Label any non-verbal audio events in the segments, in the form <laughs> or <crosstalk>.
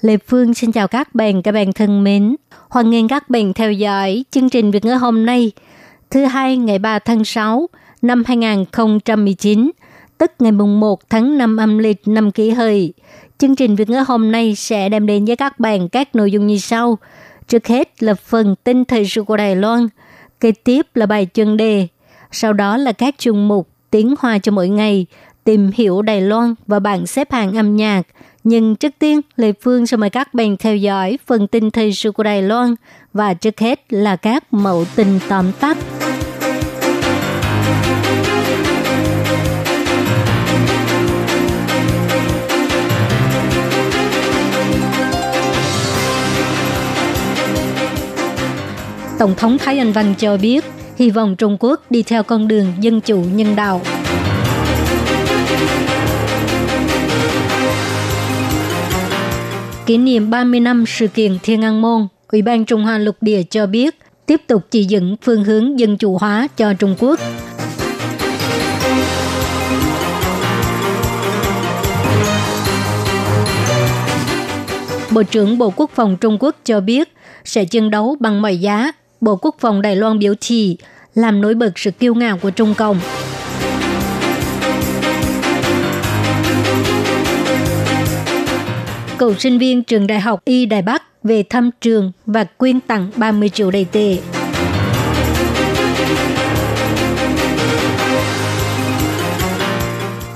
Lê Phương xin chào các bạn, các bạn thân mến. Hoan nghênh các bạn theo dõi chương trình Việt ngữ hôm nay, thứ hai ngày 3 tháng 6 năm 2019, tức ngày mùng 1 tháng 5 âm lịch năm kỷ hợi. Chương trình Việt ngữ hôm nay sẽ đem đến với các bạn các nội dung như sau. Trước hết là phần tin thời sự của Đài Loan, kế tiếp là bài chuyên đề, sau đó là các chuyên mục tiếng hoa cho mỗi ngày, tìm hiểu Đài Loan và bảng xếp hạng âm nhạc. Nhưng trước tiên, Lê Phương sẽ mời các bạn theo dõi phần tin thời sự của Đài Loan và trước hết là các mẫu tin tóm tắt. Tổng thống Thái Anh Văn cho biết, hy vọng Trung Quốc đi theo con đường dân chủ nhân đạo. Kỷ niệm 30 năm sự kiện Thiên An Môn, Ủy ban Trung Hoa Lục Địa cho biết tiếp tục chỉ dẫn phương hướng dân chủ hóa cho Trung Quốc. Bộ trưởng Bộ Quốc phòng Trung Quốc cho biết sẽ chiến đấu bằng mọi giá. Bộ Quốc phòng Đài Loan biểu thị làm nổi bật sự kiêu ngạo của Trung Cộng. Cựu sinh viên trường Đại học Y Đài Bắc về thăm trường và quyên tặng 30 triệu đầy tệ.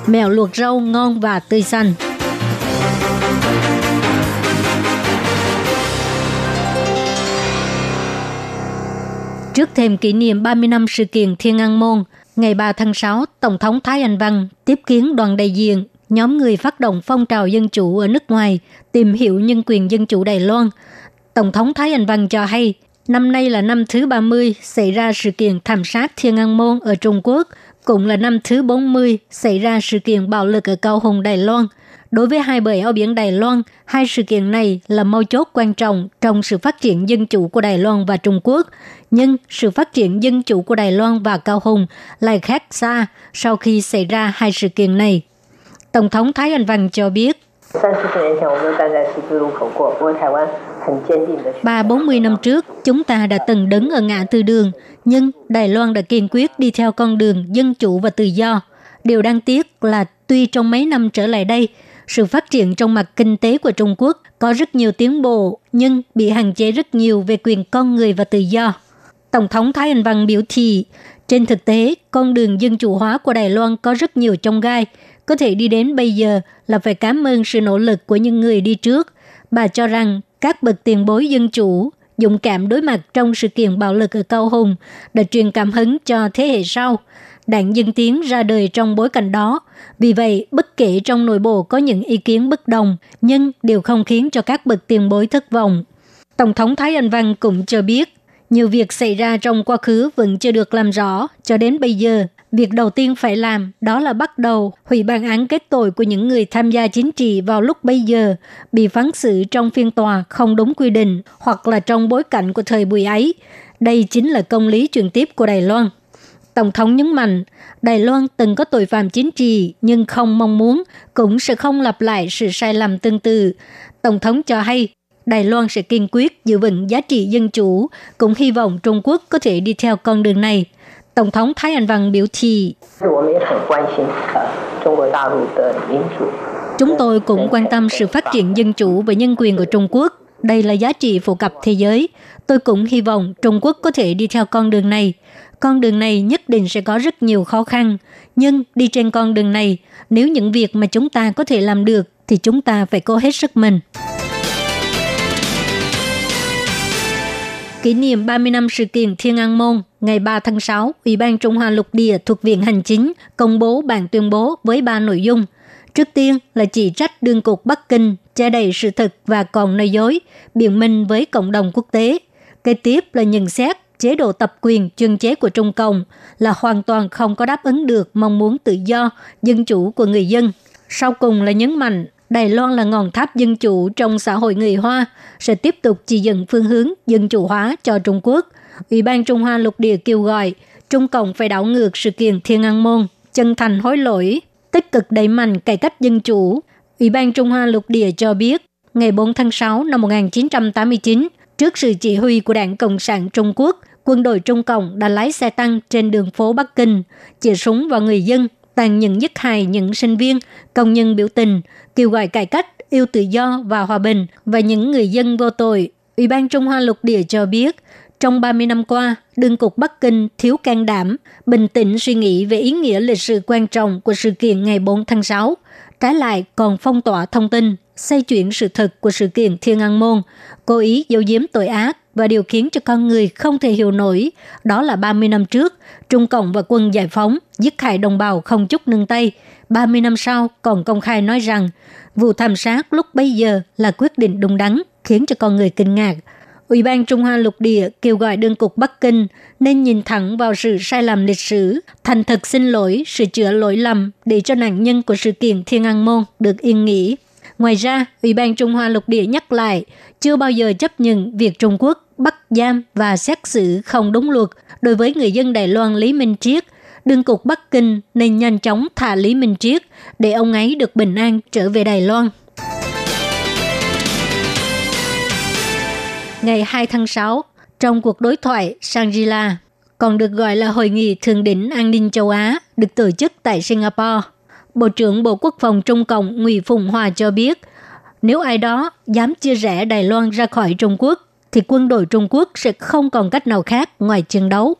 Mèo luộc rau ngon và tươi xanh. Trước thêm kỷ niệm 30 năm sự kiện Thiên An Môn, ngày 3 tháng 6, Tổng thống Thái Anh Văn tiếp kiến đoàn đại diện nhóm người phát động phong trào dân chủ ở nước ngoài tìm hiểu nhân quyền dân chủ Đài Loan. Tổng thống Thái Anh Văn cho hay, năm nay là năm thứ 30 xảy ra sự kiện thảm sát Thiên An Môn ở Trung Quốc, cũng là năm thứ 40 xảy ra sự kiện bạo lực ở Cao Hùng, Đài Loan. Đối với hai bờ eo biển Đài Loan, hai sự kiện này là mấu chốt quan trọng trong sự phát triển dân chủ của Đài Loan và Trung Quốc. Nhưng sự phát triển dân chủ của Đài Loan và Cao Hùng lại khác xa sau khi xảy ra hai sự kiện này. Tổng thống Thái Anh Văn cho biết, Ba bốn mươi năm trước, chúng ta đã từng đứng ở ngã tư đường, nhưng Đài Loan đã kiên quyết đi theo con đường dân chủ và tự do. Điều đáng tiếc là tuy trong mấy năm trở lại đây, sự phát triển trong mặt kinh tế của Trung Quốc có rất nhiều tiến bộ, nhưng bị hạn chế rất nhiều về quyền con người và tự do. Tổng thống Thái Anh Văn biểu thị, trên thực tế, con đường dân chủ hóa của Đài Loan có rất nhiều trong gai, có thể đi đến bây giờ là phải cảm ơn sự nỗ lực của những người đi trước. Bà cho rằng các bậc tiền bối dân chủ, dũng cảm đối mặt trong sự kiện bạo lực ở Cao Hùng đã truyền cảm hứng cho thế hệ sau. Đảng Dân Tiến ra đời trong bối cảnh đó. Vì vậy, bất kể trong nội bộ có những ý kiến bất đồng, nhưng đều không khiến cho các bậc tiền bối thất vọng. Tổng thống Thái Anh Văn cũng cho biết, nhiều việc xảy ra trong quá khứ vẫn chưa được làm rõ cho đến bây giờ. Việc đầu tiên phải làm đó là bắt đầu hủy bản án kết tội của những người tham gia chính trị vào lúc bây giờ bị phán xử trong phiên tòa không đúng quy định hoặc là trong bối cảnh của thời buổi ấy. Đây chính là công lý truyền tiếp của Đài Loan. Tổng thống nhấn mạnh, Đài Loan từng có tội phạm chính trị nhưng không mong muốn cũng sẽ không lặp lại sự sai lầm tương tự. Tổng thống cho hay, Đài Loan sẽ kiên quyết giữ vững giá trị dân chủ, cũng hy vọng Trung Quốc có thể đi theo con đường này. Tổng thống Thái Anh Văn vâng biểu thị, Chúng tôi cũng quan tâm sự phát triển dân chủ và nhân quyền của Trung Quốc. Đây là giá trị phổ cập thế giới. Tôi cũng hy vọng Trung Quốc có thể đi theo con đường này. Con đường này nhất định sẽ có rất nhiều khó khăn. Nhưng đi trên con đường này, nếu những việc mà chúng ta có thể làm được, thì chúng ta phải cố hết sức mình. Kỷ niệm 30 năm sự kiện Thiên An Môn, ngày 3 tháng 6, Ủy ban Trung Hoa Lục Địa thuộc Viện Hành Chính công bố bản tuyên bố với ba nội dung. Trước tiên là chỉ trách đương cục Bắc Kinh che đậy sự thật và còn nói dối, biện minh với cộng đồng quốc tế. Kế tiếp là nhận xét chế độ tập quyền chuyên chế của Trung Cộng là hoàn toàn không có đáp ứng được mong muốn tự do, dân chủ của người dân. Sau cùng là nhấn mạnh Đài Loan là ngọn tháp dân chủ trong xã hội người Hoa, sẽ tiếp tục chỉ dẫn phương hướng dân chủ hóa cho Trung Quốc. Ủy ban Trung Hoa lục địa kêu gọi Trung Cộng phải đảo ngược sự kiện Thiên An Môn, chân thành hối lỗi, tích cực đẩy mạnh cải cách dân chủ. Ủy ban Trung Hoa lục địa cho biết, ngày 4 tháng 6 năm 1989, trước sự chỉ huy của Đảng Cộng sản Trung Quốc, quân đội Trung Cộng đã lái xe tăng trên đường phố Bắc Kinh, chĩa súng vào người dân, tàn nhẫn giết hại những sinh viên, công nhân biểu tình, kêu gọi cải cách, yêu tự do và hòa bình và những người dân vô tội. Ủy ban Trung Hoa lục địa cho biết, trong 30 năm qua, đương cục Bắc Kinh thiếu can đảm, bình tĩnh suy nghĩ về ý nghĩa lịch sử quan trọng của sự kiện ngày 4 tháng 6. Trái lại còn phong tỏa thông tin, xây chuyển sự thật của sự kiện Thiên An Môn, cố ý giấu giếm tội ác và điều khiến cho con người không thể hiểu nổi. Đó là 30 năm trước, Trung Cộng và quân giải phóng giết hại đồng bào không chút nương tay. 30 năm sau còn công khai nói rằng vụ thảm sát lúc bấy giờ là quyết định đúng đắn, khiến cho con người kinh ngạc. Ủy ban Trung Hoa lục địa kêu gọi đương cục Bắc Kinh nên nhìn thẳng vào sự sai lầm lịch sử, thành thật xin lỗi, sửa chữa lỗi lầm để cho nạn nhân của sự kiện Thiên An Môn được yên nghỉ. Ngoài ra, Ủy ban Trung Hoa lục địa nhắc lại chưa bao giờ chấp nhận việc Trung Quốc bắt giam và xét xử không đúng luật đối với người dân Đài Loan Lý Minh Triết. Đương cục Bắc Kinh nên nhanh chóng thả Lý Minh Triết để ông ấy được bình an trở về Đài Loan. Ngày 2 tháng 6, trong cuộc đối thoại Shangri-La, còn được gọi là Hội nghị Thượng đỉnh An ninh châu Á, được tổ chức tại Singapore. Bộ trưởng Bộ Quốc phòng Trung Cộng Ngụy Phùng Hòa cho biết, nếu ai đó dám chia rẽ Đài Loan ra khỏi Trung Quốc, thì quân đội Trung Quốc sẽ không còn cách nào khác ngoài chiến đấu.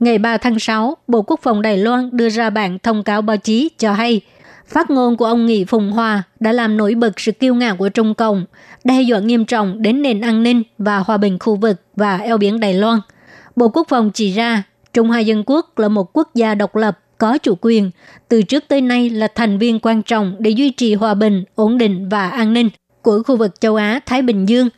Ngày 3 tháng 6, Bộ Quốc phòng Đài Loan đưa ra bản thông cáo báo chí cho hay phát ngôn của ông Nghị Phùng Hòa đã làm nổi bật sự kiêu ngạo của Trung Cộng, đe dọa nghiêm trọng đến nền an ninh và hòa bình khu vực và eo biển Đài Loan. Bộ Quốc phòng chỉ ra Trung Hoa Dân Quốc là một quốc gia độc lập, có chủ quyền, từ trước tới nay là thành viên quan trọng để duy trì hòa bình, ổn định và an ninh của khu vực châu Á-Thái Bình Dương.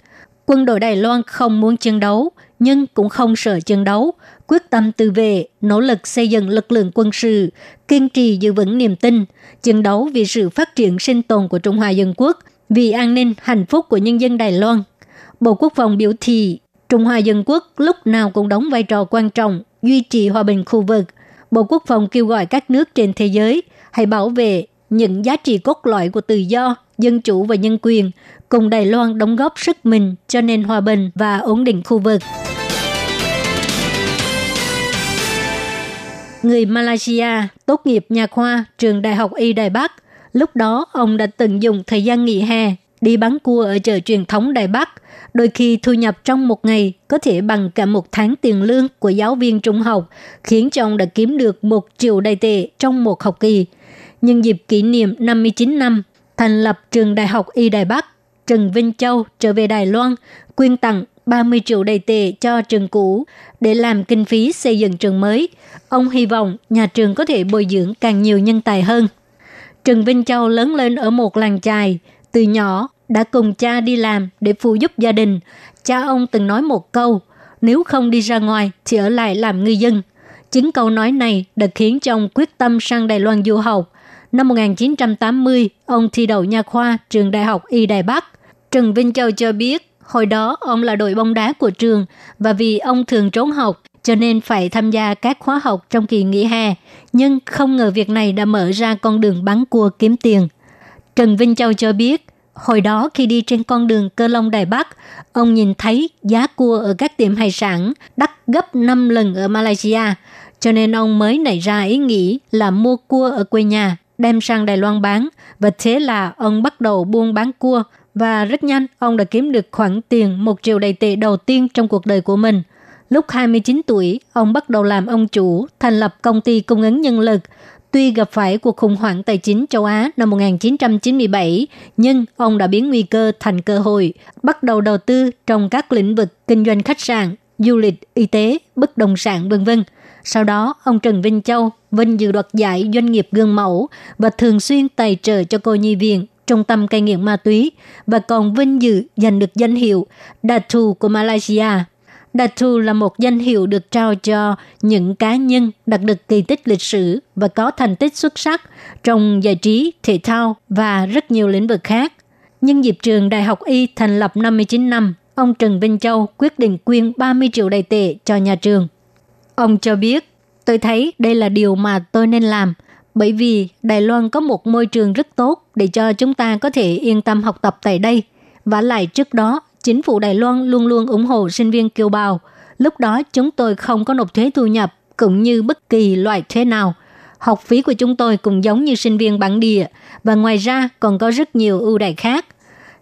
Quân đội Đài Loan không muốn chiến đấu, nhưng cũng không sợ chiến đấu, quyết tâm tự vệ, nỗ lực xây dựng lực lượng quân sự, kiên trì giữ vững niềm tin, chiến đấu vì sự phát triển sinh tồn của Trung Hoa Dân Quốc, vì an ninh, hạnh phúc của nhân dân Đài Loan. Bộ Quốc phòng biểu thị, Trung Hoa Dân Quốc lúc nào cũng đóng vai trò quan trọng, duy trì hòa bình khu vực. Bộ Quốc phòng kêu gọi các nước trên thế giới hãy bảo vệ những giá trị cốt lõi của tự do, dân chủ và nhân quyền, cùng Đài Loan đóng góp sức mình cho nền hòa bình và ổn định khu vực. Người Malaysia tốt nghiệp nhà khoa trường Đại học Y Đài Bắc. Lúc đó, ông đã từng dùng thời gian nghỉ hè đi bán cua ở chợ truyền thống Đài Bắc. Đôi khi thu nhập trong một ngày có thể bằng cả một tháng tiền lương của giáo viên trung học, khiến cho ông đã kiếm được một triệu đại tệ trong một học kỳ. Nhân dịp kỷ niệm 59 năm thành lập trường Đại học Y Đài Bắc, Trần Vinh Châu trở về Đài Loan, quyên tặng 30 triệu đầy tệ cho trường cũ để làm kinh phí xây dựng trường mới. Ông hy vọng nhà trường có thể bồi dưỡng càng nhiều nhân tài hơn. Trần Vinh Châu lớn lên ở một làng chài, từ nhỏ đã cùng cha đi làm để phụ giúp gia đình. Cha ông từng nói một câu, nếu không đi ra ngoài thì ở lại làm ngư dân. Chính câu nói này đã khiến cho ông quyết tâm sang Đài Loan du học. Năm 1980, ông thi đậu nha khoa trường Đại học Y Đài Bắc. Trần Vinh Châu cho biết, Hồi đó ông là đội bóng đá của trường và vì ông thường trốn học cho nên phải tham gia các khóa học trong kỳ nghỉ hè. Nhưng không ngờ việc này đã mở ra con đường bán cua kiếm tiền. Trần Vinh Châu cho biết, hồi đó khi đi trên con đường cơ long Đài Bắc, ông nhìn thấy giá cua ở các tiệm hải sản đắt gấp 5 lần ở Malaysia. Cho nên ông mới nảy ra ý nghĩ là mua cua ở quê nhà, đem sang Đài Loan bán. Và thế là ông bắt đầu buôn bán cua và rất nhanh ông đã kiếm được khoản tiền một triệu đầy tệ đầu tiên trong cuộc đời của mình. Lúc 29 tuổi, ông bắt đầu làm ông chủ, thành lập công ty cung ứng nhân lực. Tuy gặp phải cuộc khủng hoảng tài chính châu Á năm 1997, nhưng ông đã biến nguy cơ thành cơ hội, bắt đầu đầu tư trong các lĩnh vực kinh doanh khách sạn, du lịch, y tế, bất động sản vân vân. Sau đó, ông Trần Vinh Châu vinh dự đoạt giải doanh nghiệp gương mẫu và thường xuyên tài trợ cho cô nhi viện trung tâm cai nghiện ma túy và còn vinh dự giành được danh hiệu Datu của Malaysia. Datu là một danh hiệu được trao cho những cá nhân đạt được kỳ tích lịch sử và có thành tích xuất sắc trong giải trí, thể thao và rất nhiều lĩnh vực khác. Nhân dịp trường Đại học Y thành lập 59 năm, ông Trần Vinh Châu quyết định quyên 30 triệu đại tệ cho nhà trường. Ông cho biết, tôi thấy đây là điều mà tôi nên làm, bởi vì Đài Loan có một môi trường rất tốt để cho chúng ta có thể yên tâm học tập tại đây. Và lại trước đó, chính phủ Đài Loan luôn luôn ủng hộ sinh viên kiều bào. Lúc đó chúng tôi không có nộp thuế thu nhập cũng như bất kỳ loại thuế nào. Học phí của chúng tôi cũng giống như sinh viên bản địa và ngoài ra còn có rất nhiều ưu đại khác.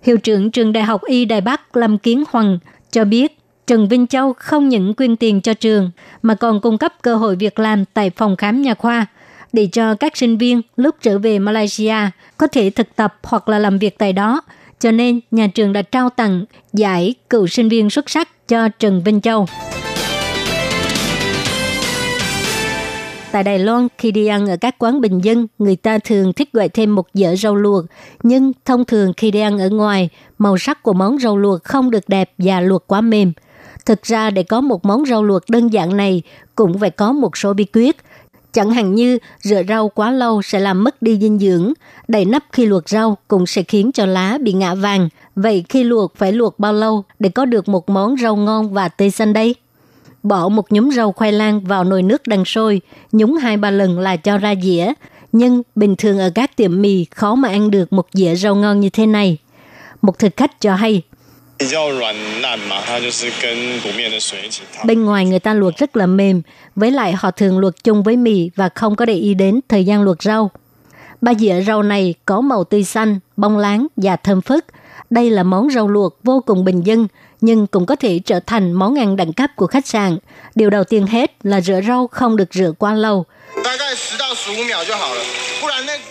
Hiệu trưởng trường Đại học Y Đài Bắc Lâm Kiến Hoàng cho biết Trần Vinh Châu không những quyên tiền cho trường mà còn cung cấp cơ hội việc làm tại phòng khám nhà khoa để cho các sinh viên lúc trở về Malaysia có thể thực tập hoặc là làm việc tại đó. Cho nên nhà trường đã trao tặng giải cựu sinh viên xuất sắc cho Trần Vinh Châu. Tại Đài Loan, khi đi ăn ở các quán bình dân, người ta thường thích gọi thêm một dĩa rau luộc. Nhưng thông thường khi đi ăn ở ngoài, màu sắc của món rau luộc không được đẹp và luộc quá mềm. Thực ra để có một món rau luộc đơn giản này cũng phải có một số bí quyết. Chẳng hạn như rửa rau quá lâu sẽ làm mất đi dinh dưỡng, đầy nắp khi luộc rau cũng sẽ khiến cho lá bị ngã vàng. Vậy khi luộc phải luộc bao lâu để có được một món rau ngon và tươi xanh đây? Bỏ một nhúm rau khoai lang vào nồi nước đang sôi, nhúng hai ba lần là cho ra dĩa. Nhưng bình thường ở các tiệm mì khó mà ăn được một dĩa rau ngon như thế này. Một thực khách cho hay, Bên ngoài người ta luộc rất là mềm, với lại họ thường luộc chung với mì và không có để ý đến thời gian luộc rau. Ba dĩa rau này có màu tươi xanh, bông láng và thơm phức. Đây là món rau luộc vô cùng bình dân, nhưng cũng có thể trở thành món ăn đẳng cấp của khách sạn. Điều đầu tiên hết là rửa rau không được rửa quá lâu.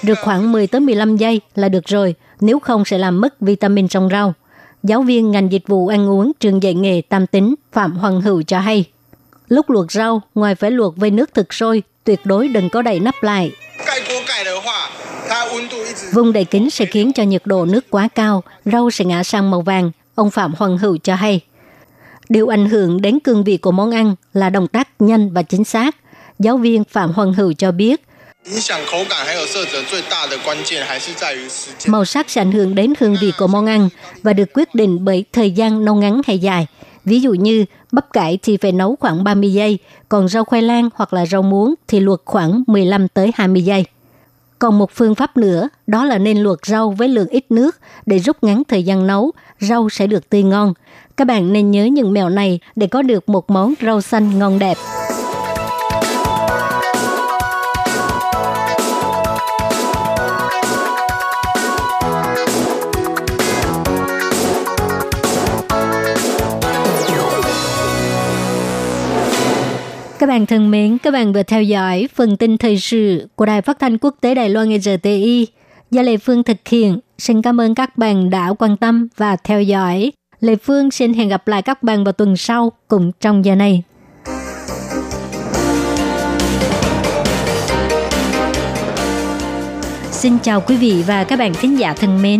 Được khoảng 10 tới 15 giây là được rồi, nếu không sẽ làm mất vitamin trong rau. Giáo viên ngành dịch vụ ăn uống trường dạy nghề Tam Tính Phạm Hoàng Hữu cho hay. Lúc luộc rau, ngoài phải luộc với nước thực sôi, tuyệt đối đừng có đậy nắp lại. Vùng đầy kính sẽ khiến cho nhiệt độ nước quá cao, rau sẽ ngã sang màu vàng, ông Phạm Hoàng Hữu cho hay. Điều ảnh hưởng đến cương vị của món ăn là động tác nhanh và chính xác. Giáo viên Phạm Hoàng Hữu cho biết, Màu sắc sẽ ảnh hưởng đến hương vị của món ăn và được quyết định bởi thời gian nấu ngắn hay dài. Ví dụ như bắp cải thì phải nấu khoảng 30 giây, còn rau khoai lang hoặc là rau muống thì luộc khoảng 15 tới 20 giây. Còn một phương pháp nữa, đó là nên luộc rau với lượng ít nước để rút ngắn thời gian nấu, rau sẽ được tươi ngon. Các bạn nên nhớ những mẹo này để có được một món rau xanh ngon đẹp. Các bạn thân mến, các bạn vừa theo dõi phần tin thời sự của Đài Phát thanh Quốc tế Đài Loan RTI do Lê Phương thực hiện. Xin cảm ơn các bạn đã quan tâm và theo dõi. Lê Phương xin hẹn gặp lại các bạn vào tuần sau cùng trong giờ này. Xin chào quý vị và các bạn thính giả thân mến.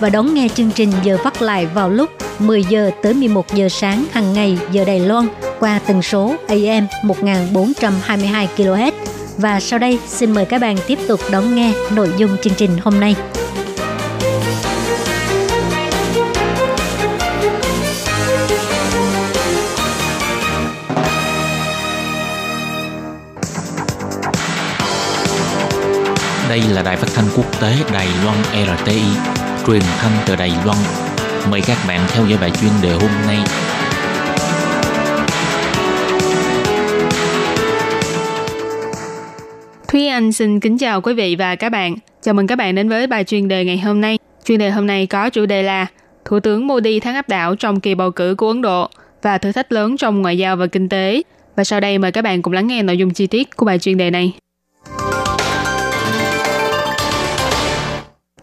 và đón nghe chương trình giờ phát lại vào lúc 10 giờ tới 11 giờ sáng hàng ngày giờ Đài Loan qua tần số AM 1422 kHz. Và sau đây xin mời các bạn tiếp tục đón nghe nội dung chương trình hôm nay. Đây là đài phát thanh quốc tế Đài Loan RTI, truyền thanh từ Đài Loan. Mời các bạn theo dõi bài chuyên đề hôm nay. Thúy Anh xin kính chào quý vị và các bạn. Chào mừng các bạn đến với bài chuyên đề ngày hôm nay. Chuyên đề hôm nay có chủ đề là Thủ tướng Modi thắng áp đảo trong kỳ bầu cử của Ấn Độ và thử thách lớn trong ngoại giao và kinh tế. Và sau đây mời các bạn cùng lắng nghe nội dung chi tiết của bài chuyên đề này.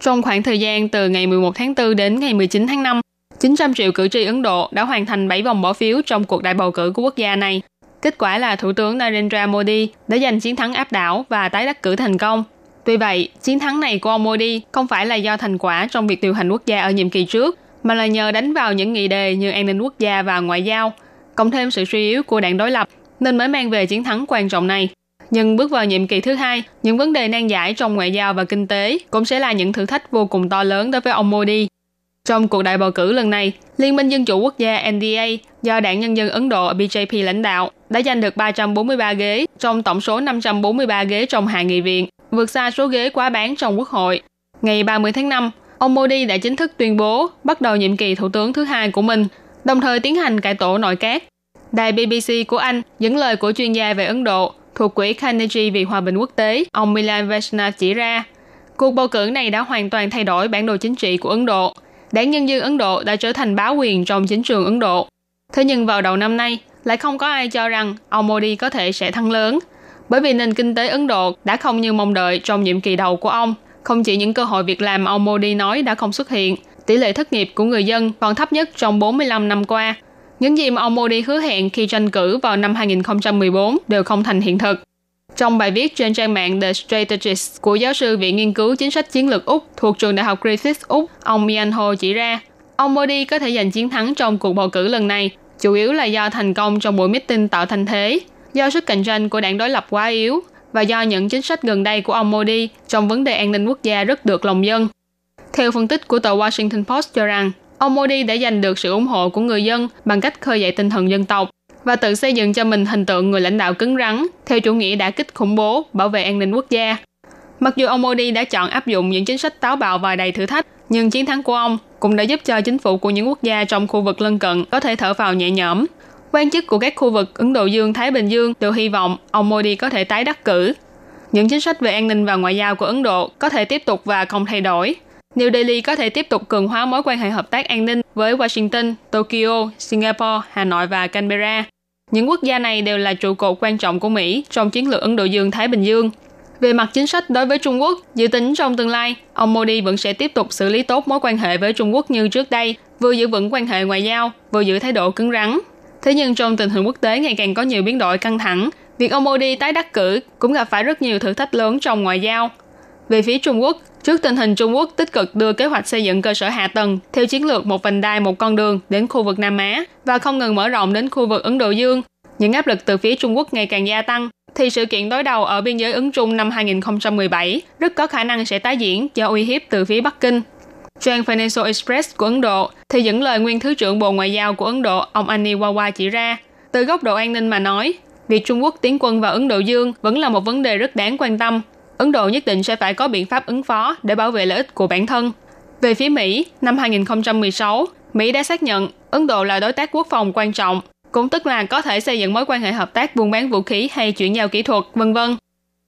Trong khoảng thời gian từ ngày 11 tháng 4 đến ngày 19 tháng 5, 900 triệu cử tri Ấn Độ đã hoàn thành 7 vòng bỏ phiếu trong cuộc đại bầu cử của quốc gia này. Kết quả là Thủ tướng Narendra Modi đã giành chiến thắng áp đảo và tái đắc cử thành công. Tuy vậy, chiến thắng này của ông Modi không phải là do thành quả trong việc điều hành quốc gia ở nhiệm kỳ trước, mà là nhờ đánh vào những nghị đề như an ninh quốc gia và ngoại giao, cộng thêm sự suy yếu của đảng đối lập, nên mới mang về chiến thắng quan trọng này. Nhưng bước vào nhiệm kỳ thứ hai, những vấn đề nan giải trong ngoại giao và kinh tế cũng sẽ là những thử thách vô cùng to lớn đối với ông Modi. Trong cuộc đại bầu cử lần này, Liên minh Dân chủ Quốc gia NDA do Đảng Nhân dân Ấn Độ BJP lãnh đạo đã giành được 343 ghế trong tổng số 543 ghế trong Hạ nghị viện, vượt xa số ghế quá bán trong Quốc hội. Ngày 30 tháng 5, ông Modi đã chính thức tuyên bố bắt đầu nhiệm kỳ thủ tướng thứ hai của mình, đồng thời tiến hành cải tổ nội các. Đài BBC của Anh dẫn lời của chuyên gia về Ấn Độ thuộc Quỹ Carnegie vì Hòa bình Quốc tế, ông Milan Vaishnav chỉ ra, cuộc bầu cử này đã hoàn toàn thay đổi bản đồ chính trị của Ấn Độ. Đảng Nhân dân Ấn Độ đã trở thành bá quyền trong chính trường Ấn Độ. Thế nhưng vào đầu năm nay, lại không có ai cho rằng ông Modi có thể sẽ thắng lớn, bởi vì nền kinh tế Ấn Độ đã không như mong đợi trong nhiệm kỳ đầu của ông. Không chỉ những cơ hội việc làm ông Modi nói đã không xuất hiện, tỷ lệ thất nghiệp của người dân còn thấp nhất trong 45 năm qua, những gì mà ông Modi hứa hẹn khi tranh cử vào năm 2014 đều không thành hiện thực. Trong bài viết trên trang mạng The Strategist của giáo sư Viện Nghiên cứu Chính sách Chiến lược Úc thuộc trường Đại học Griffith Úc, ông Mian Ho chỉ ra, ông Modi có thể giành chiến thắng trong cuộc bầu cử lần này, chủ yếu là do thành công trong buổi meeting tạo thành thế, do sức cạnh tranh của đảng đối lập quá yếu và do những chính sách gần đây của ông Modi trong vấn đề an ninh quốc gia rất được lòng dân. Theo phân tích của tờ Washington Post cho rằng, ông Modi đã giành được sự ủng hộ của người dân bằng cách khơi dậy tinh thần dân tộc và tự xây dựng cho mình hình tượng người lãnh đạo cứng rắn theo chủ nghĩa đã kích khủng bố, bảo vệ an ninh quốc gia. Mặc dù ông Modi đã chọn áp dụng những chính sách táo bạo và đầy thử thách, nhưng chiến thắng của ông cũng đã giúp cho chính phủ của những quốc gia trong khu vực lân cận có thể thở vào nhẹ nhõm. Quan chức của các khu vực Ấn Độ Dương, Thái Bình Dương đều hy vọng ông Modi có thể tái đắc cử. Những chính sách về an ninh và ngoại giao của Ấn Độ có thể tiếp tục và không thay đổi, New Delhi có thể tiếp tục cường hóa mối quan hệ hợp tác an ninh với Washington, Tokyo, Singapore, Hà Nội và Canberra. Những quốc gia này đều là trụ cột quan trọng của Mỹ trong chiến lược Ấn Độ Dương-Thái Bình Dương. Về mặt chính sách đối với Trung Quốc, dự tính trong tương lai, ông Modi vẫn sẽ tiếp tục xử lý tốt mối quan hệ với Trung Quốc như trước đây, vừa giữ vững quan hệ ngoại giao, vừa giữ thái độ cứng rắn. Thế nhưng trong tình hình quốc tế ngày càng có nhiều biến đổi căng thẳng, việc ông Modi tái đắc cử cũng gặp phải rất nhiều thử thách lớn trong ngoại giao. Về phía Trung Quốc, Trước tình hình Trung Quốc tích cực đưa kế hoạch xây dựng cơ sở hạ tầng theo chiến lược một vành đai một con đường đến khu vực Nam Á và không ngừng mở rộng đến khu vực Ấn Độ Dương, những áp lực từ phía Trung Quốc ngày càng gia tăng, thì sự kiện đối đầu ở biên giới Ấn Trung năm 2017 rất có khả năng sẽ tái diễn do uy hiếp từ phía Bắc Kinh. Trang Financial Express của Ấn Độ thì dẫn lời nguyên Thứ trưởng Bộ Ngoại giao của Ấn Độ, ông Ani Wawa chỉ ra, từ góc độ an ninh mà nói, việc Trung Quốc tiến quân vào Ấn Độ Dương vẫn là một vấn đề rất đáng quan tâm Ấn Độ nhất định sẽ phải có biện pháp ứng phó để bảo vệ lợi ích của bản thân. Về phía Mỹ, năm 2016, Mỹ đã xác nhận Ấn Độ là đối tác quốc phòng quan trọng, cũng tức là có thể xây dựng mối quan hệ hợp tác buôn bán vũ khí hay chuyển giao kỹ thuật, vân vân.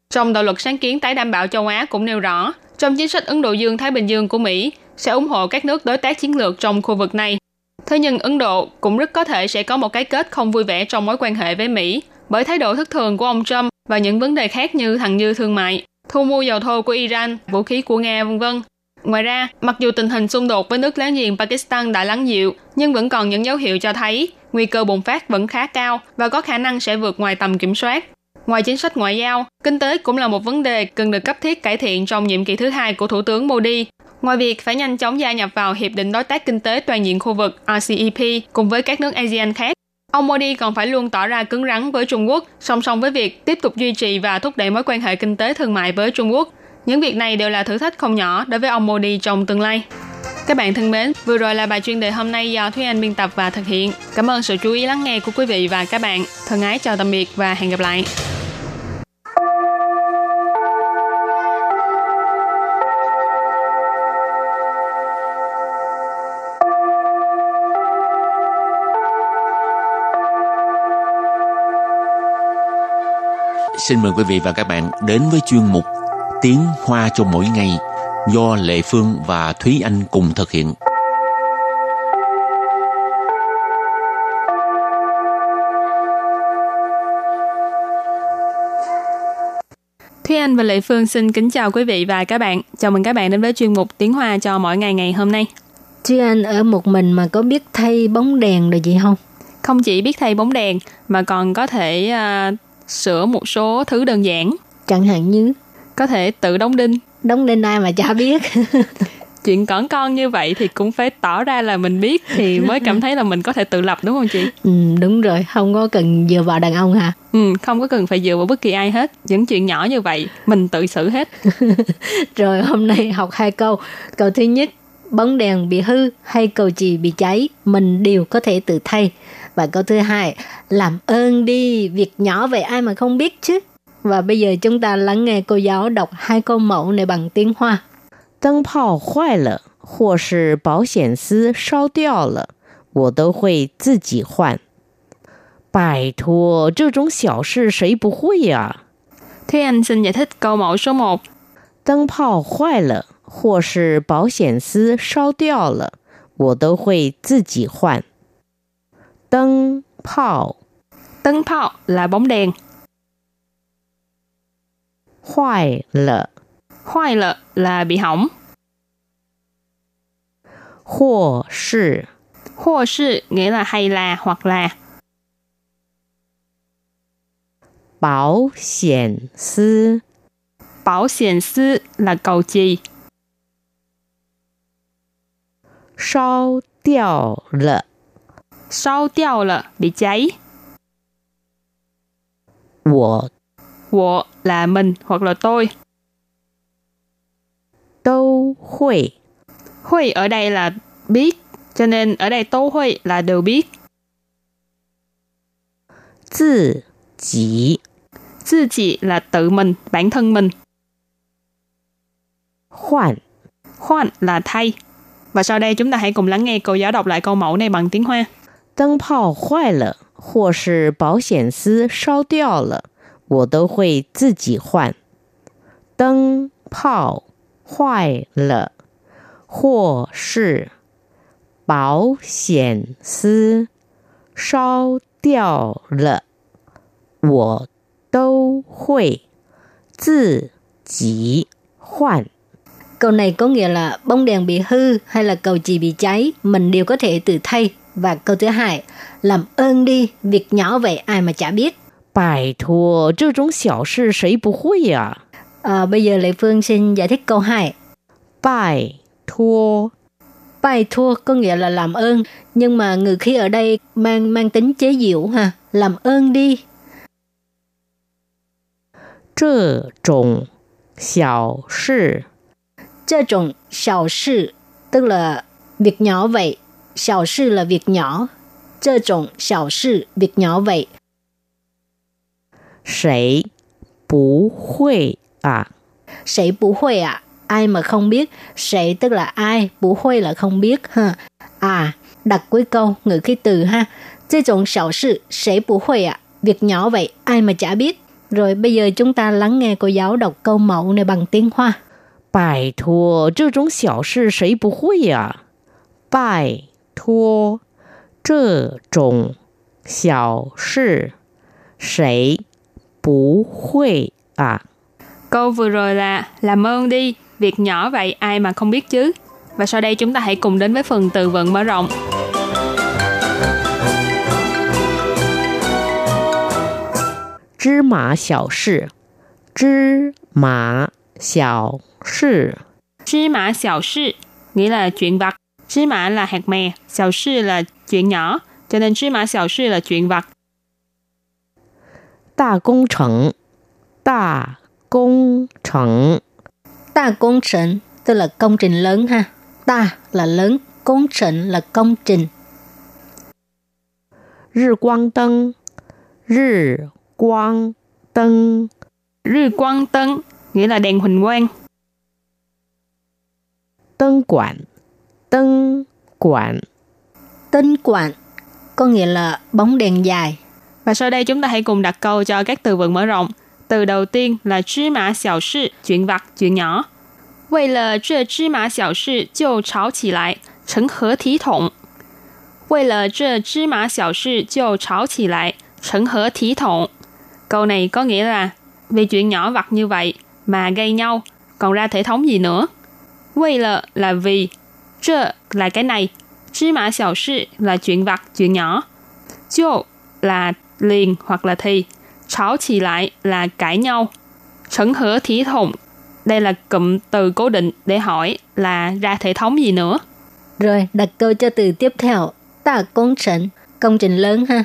Trong đạo luật sáng kiến tái đảm bảo châu Á cũng nêu rõ, trong chính sách Ấn Độ Dương-Thái Bình Dương của Mỹ sẽ ủng hộ các nước đối tác chiến lược trong khu vực này. Thế nhưng Ấn Độ cũng rất có thể sẽ có một cái kết không vui vẻ trong mối quan hệ với Mỹ bởi thái độ thất thường của ông Trump và những vấn đề khác như thằng như thương mại thu mua dầu thô của Iran, vũ khí của Nga vân vân. Ngoài ra, mặc dù tình hình xung đột với nước láng giềng Pakistan đã lắng dịu, nhưng vẫn còn những dấu hiệu cho thấy nguy cơ bùng phát vẫn khá cao và có khả năng sẽ vượt ngoài tầm kiểm soát. Ngoài chính sách ngoại giao, kinh tế cũng là một vấn đề cần được cấp thiết cải thiện trong nhiệm kỳ thứ hai của Thủ tướng Modi. Ngoài việc phải nhanh chóng gia nhập vào Hiệp định Đối tác Kinh tế Toàn diện khu vực RCEP cùng với các nước ASEAN khác, Ông Modi còn phải luôn tỏ ra cứng rắn với Trung Quốc, song song với việc tiếp tục duy trì và thúc đẩy mối quan hệ kinh tế thương mại với Trung Quốc. Những việc này đều là thử thách không nhỏ đối với ông Modi trong tương lai. Các bạn thân mến, vừa rồi là bài chuyên đề hôm nay do Thúy Anh biên tập và thực hiện. Cảm ơn sự chú ý lắng nghe của quý vị và các bạn. Thân ái chào tạm biệt và hẹn gặp lại. Xin mời quý vị và các bạn đến với chuyên mục Tiếng Hoa cho mỗi ngày do Lệ Phương và Thúy Anh cùng thực hiện. Thúy Anh và Lệ Phương xin kính chào quý vị và các bạn. Chào mừng các bạn đến với chuyên mục Tiếng Hoa cho mỗi ngày ngày hôm nay. Thúy Anh ở một mình mà có biết thay bóng đèn rồi gì không? Không chỉ biết thay bóng đèn mà còn có thể uh, sửa một số thứ đơn giản. Chẳng hạn như có thể tự đóng đinh. Đóng đinh ai mà chả biết. <laughs> chuyện cỏn con như vậy thì cũng phải tỏ ra là mình biết thì mới cảm thấy là mình có thể tự lập đúng không chị? Ừ, đúng rồi, không có cần dựa vào đàn ông hả? Ừ, không có cần phải dựa vào bất kỳ ai hết. Những chuyện nhỏ như vậy mình tự xử hết. <laughs> rồi hôm nay học hai câu. Câu thứ nhất, bóng đèn bị hư hay cầu chì bị cháy, mình đều có thể tự thay Và câu thứ hai, làm ơn đi, việc nhỏ vậy ai mà không biết chứ. Và bây giờ chúng ta lắng nghe cô giáo đọc hai câu mẫu này bằng tiếng Hoa. 灯泡坏了，或是保险丝烧掉了，我都会自己换。拜托，这种小事谁不会呀、啊？Thế anh xin giải thích câu mẫu số 1. 灯泡坏了，或是保险丝烧掉了，我都会自己换。 Tân Pao Tân Pao là bóng đèn. Hoài lợ Hoài lợ là bị hỏng. Hồ sư Hồ sư nghĩa là hay là hoặc là. Bảo hiểm sư Bảo hiểm sư là cầu chi. Sao tiêu lợ 烧掉了 bị cháy. 我我 là mình hoặc là tôi. 都会 Huy ở đây là biết, cho nên ở đây tố huy là đều biết. 自己 Tự chỉ là tự mình, bản thân mình. 换 Khoan là thay. Và sau đây chúng ta hãy cùng lắng nghe cô giáo đọc lại câu mẫu này bằng tiếng Hoa. 灯泡坏了，或是保险丝烧掉了，我都会自己换。灯泡坏了，或是保险丝烧掉了，我都会自己换。 Câu này có nghĩa là bóng đèn bị hư hay là cầu chì bị cháy, mình đều có thể tự thay. và câu thứ hai, làm ơn đi, việc nhỏ vậy ai mà chả biết. Bài thua, chứ chúng xảo sư sấy bù hôi à? à? Bây giờ Lệ Phương xin giải thích câu 2. Bài thua. Bài thua có nghĩa là làm ơn, nhưng mà người khi ở đây mang mang tính chế diệu ha, làm ơn đi. Trơ trùng xảo sư. Trơ trùng xảo sư, tức là việc nhỏ vậy 小事 là việc nhỏ. 这种小事 việc nhỏ vậy. 谁不会啊？ Sẽ bù huê à? Ai mà không biết? Sẽ tức là ai? Bù huê là không biết ha. À, đặt cuối câu ngữ khí từ ha. 这种小事谁不会啊? Việc nhỏ vậy, ai mà chả biết? Rồi bây giờ chúng ta lắng nghe cô giáo đọc câu mẫu này bằng tiếng Hoa. 拜托，这种小事谁不会呀、拜 托，这种小事谁不会啊？ Câu vừa rồi là làm ơn đi, việc nhỏ vậy ai mà không biết chứ. Và sau đây chúng ta hãy cùng đến với phần từ vựng mở rộng. 芝麻小事，芝麻小事， Trí mã xào sư nghĩa là chuyện vặt. Chí mã là hạt mè, xào sư là chuyện nhỏ, cho nên chí mã sư là chuyện vặt. Đà công trình Đà công trình Đà công trình tức là công trình lớn ha. Đà là lớn, công trình là công trình. Rì quang tân Rì quang tân Rì quang tân nghĩa là đèn huỳnh quang. Tân quản Tân quản Tân quản có nghĩa là bóng đèn dài. Và sau đây chúng ta hãy cùng đặt câu cho các từ vựng mở rộng. Từ đầu tiên là chi mã xiao shi, chuyện vặt, chuyện nhỏ. Vì là chê chi mã xiao shi, chiêu cháo chỉ lại, chấn hớ thí thủng. Vì là chê chi mã xiao shi, chiêu cháo chỉ lại, chấn hớ thí thủng. Câu này có nghĩa là vì chuyện nhỏ vặt như vậy mà gây nhau, còn ra thể thống gì nữa. Vì là là vì, trơ là cái này,芝麻小事 là chuyện vặt, chuyện nhỏ, chiêu là liền hoặc là thì,吵起lại là cãi nhau, Trấn hứa thí thùng đây là cụm từ cố định để hỏi là ra thể thống gì nữa. Rồi, đặt câu cho từ tiếp theo. Đa công trình, công trình lớn ha.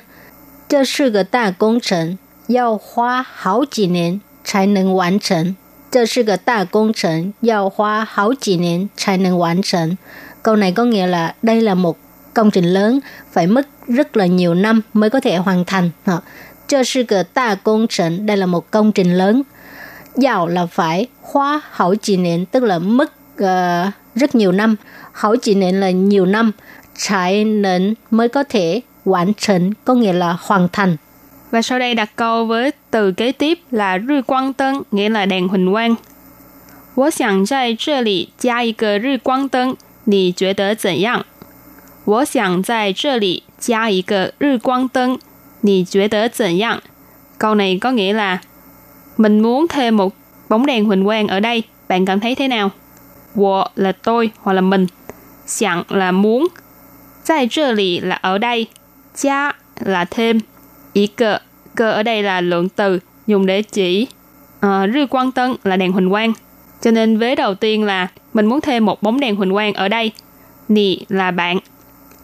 这是个大工程，要花好几年才能完成。这是个大工程，要花好几年才能完成。 Câu này có nghĩa là đây là một công trình lớn, phải mất rất là nhiều năm mới có thể hoàn thành.这是个大工程, đây là một công trình lớn. Giàu là phải, hoa hậu chỉ niệm tức là mất uh, rất nhiều năm. Hậu chỉ niệm là nhiều năm, trái nên mới có thể hoàn thành, có nghĩa là hoàn thành. Và sau đây đặt câu với từ kế tiếp là rư quang tân, nghĩa là đèn huỳnh quang. 我想在这里加一个日光灯， 你觉得怎样？我想在这里加一个日光灯，你觉得怎样? Câu này có nghĩa là mình muốn thêm một bóng đèn huỳnh quang ở đây, bạn cảm thấy thế nào? 我 là tôi hoặc là mình, 想 là muốn, 在这里 là ở đây, 加 là thêm, ý cơ, cơ ở đây là lượng từ dùng để chỉ uh, rư quang tân là đèn huỳnh quang. Cho nên vế đầu tiên là mình muốn thêm một bóng đèn huỳnh quang ở đây. Nì là bạn,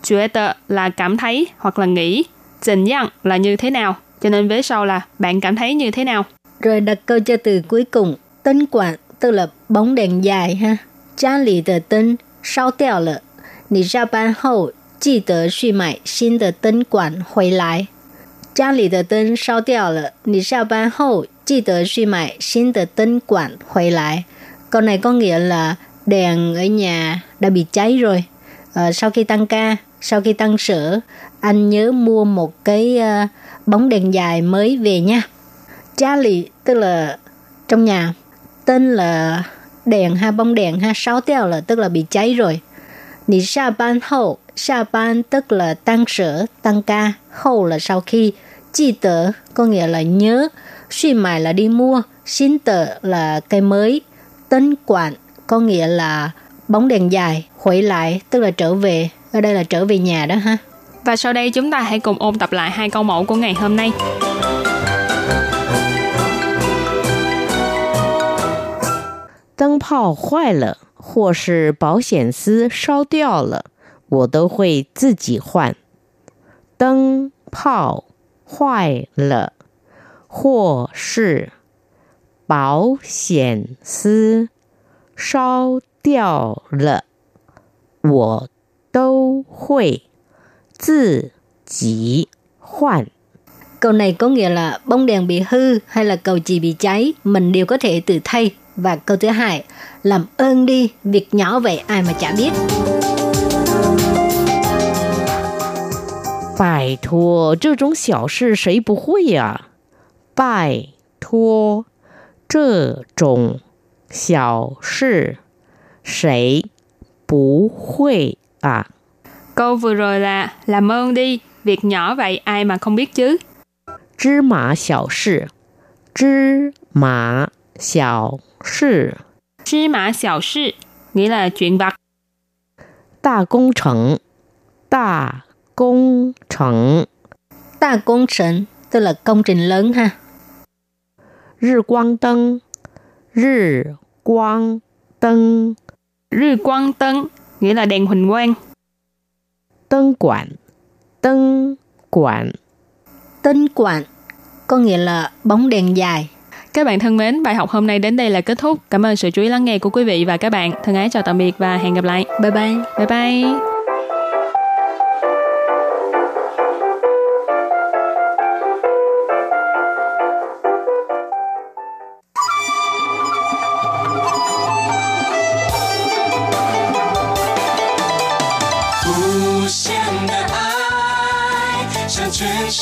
Chuyện tờ là cảm thấy hoặc là nghĩ, Trình dạng là như thế nào. Cho nên vế sau là bạn cảm thấy như thế nào. Rồi đặt câu cho từ cuối cùng, tân quản tức là bóng đèn dài ha. 家里的灯烧掉了，你下班后记得去买新的灯管回来。家里的灯烧掉了，你下班后记得去买新的灯管回来。Câu này có nghĩa là đèn ở nhà đã bị cháy rồi. À, sau khi tăng ca, sau khi tăng sữa, anh nhớ mua một cái uh, bóng đèn dài mới về nha. cha lì tức là trong nhà, tên là đèn ha, bóng đèn ha, sáu tiêu là tức là bị cháy rồi. Nì sa ban hậu, sa ban tức là tăng sữa, tăng ca, hậu là sau khi, chi tờ có nghĩa là nhớ, suy mài là đi mua, xin tờ là cái mới, tân quản có nghĩa là bóng đèn dài, khuấy lại tức là trở về, ở đây là trở về nhà đó ha. Và sau đây chúng ta hãy cùng ôn tập lại hai câu mẫu của ngày hôm nay. 灯泡坏了，或是保险丝烧掉了，我都会自己换。灯泡坏了，或是保险丝 烧掉了，我都会自己换。Câu này có nghĩa là bóng đèn bị hư hay là cầu chì bị cháy, mình đều có thể tự thay. Và câu thứ hai, làm ơn đi, việc nhỏ vậy ai mà chả biết. 拜托，这种小事谁不会呀？拜托，这种 小事谁不会啊？Câu vừa rồi là làm ơn đi, việc nhỏ vậy ai mà không biết chứ? 芝麻小事，芝麻小事，芝麻小事 nghĩa là chuyện vặt. 大工程，大工程，大工程 tức là công trình lớn ha. 日光灯，日 quang tân Rư quang tân nghĩa là đèn huỳnh quang. Tân quản Tân quản Tân quản có nghĩa là bóng đèn dài. Các bạn thân mến, bài học hôm nay đến đây là kết thúc. Cảm ơn sự chú ý lắng nghe của quý vị và các bạn. Thân ái chào tạm biệt và hẹn gặp lại. Bye bye. Bye bye.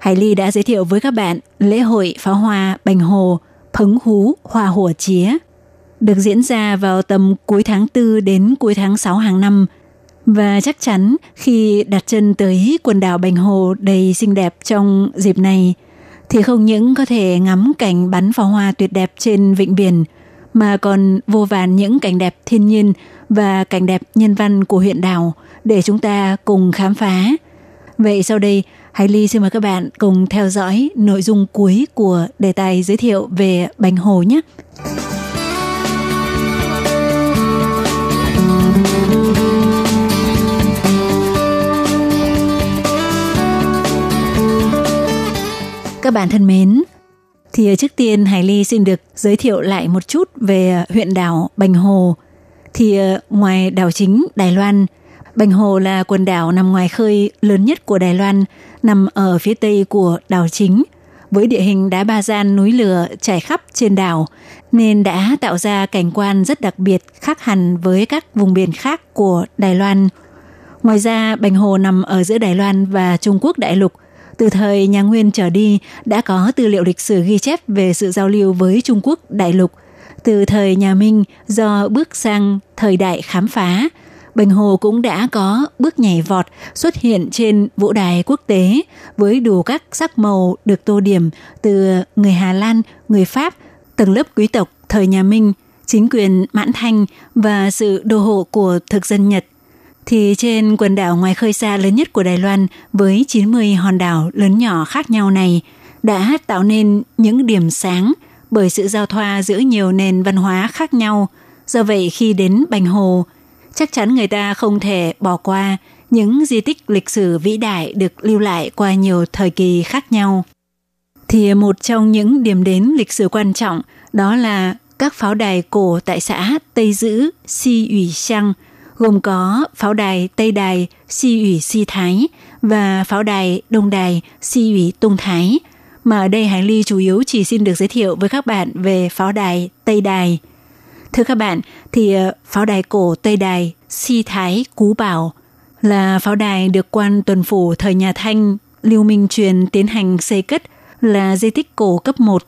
Hải Ly đã giới thiệu với các bạn lễ hội pháo hoa Bành Hồ, Phấn Hú, Hoa hổ Chía, được diễn ra vào tầm cuối tháng 4 đến cuối tháng 6 hàng năm. Và chắc chắn khi đặt chân tới quần đảo Bành Hồ đầy xinh đẹp trong dịp này, thì không những có thể ngắm cảnh bắn pháo hoa tuyệt đẹp trên vịnh biển, mà còn vô vàn những cảnh đẹp thiên nhiên và cảnh đẹp nhân văn của huyện đảo để chúng ta cùng khám phá. Vậy sau đây, Hải Ly xin mời các bạn cùng theo dõi nội dung cuối của đề tài giới thiệu về Bành Hồ nhé. Các bạn thân mến, thì trước tiên Hải Ly xin được giới thiệu lại một chút về huyện đảo Bành Hồ. Thì ờ, ngoài đảo chính Đài Loan, Bành Hồ là quần đảo nằm ngoài khơi lớn nhất của Đài Loan, nằm ở phía tây của đảo chính, với địa hình đá ba gian núi lửa trải khắp trên đảo, nên đã tạo ra cảnh quan rất đặc biệt khác hẳn với các vùng biển khác của Đài Loan. Ngoài ra, Bành Hồ nằm ở giữa Đài Loan và Trung Quốc đại lục. Từ thời nhà Nguyên trở đi, đã có tư liệu lịch sử ghi chép về sự giao lưu với Trung Quốc đại lục. Từ thời nhà Minh, do bước sang thời đại khám phá, Bành Hồ cũng đã có bước nhảy vọt xuất hiện trên vũ đài quốc tế với đủ các sắc màu được tô điểm từ người Hà Lan, người Pháp, tầng lớp quý tộc thời nhà Minh, chính quyền mãn thanh và sự đô hộ của thực dân Nhật. Thì trên quần đảo ngoài khơi xa lớn nhất của Đài Loan với 90 hòn đảo lớn nhỏ khác nhau này đã tạo nên những điểm sáng bởi sự giao thoa giữa nhiều nền văn hóa khác nhau. Do vậy khi đến Bành Hồ, chắc chắn người ta không thể bỏ qua những di tích lịch sử vĩ đại được lưu lại qua nhiều thời kỳ khác nhau. Thì một trong những điểm đến lịch sử quan trọng đó là các pháo đài cổ tại xã Tây Dữ, Si ủy Xăng gồm có pháo đài Tây Đài, Si ủy Si Thái và pháo đài Đông Đài, Si ủy Tung Thái. Mà ở đây Hải Ly chủ yếu chỉ xin được giới thiệu với các bạn về pháo đài Tây Đài – Thưa các bạn, thì ờ, pháo đài cổ Tây Đài Si Thái Cú Bảo là pháo đài được quan tuần phủ thời nhà Thanh Lưu Minh Truyền tiến hành xây cất là di tích cổ cấp 1.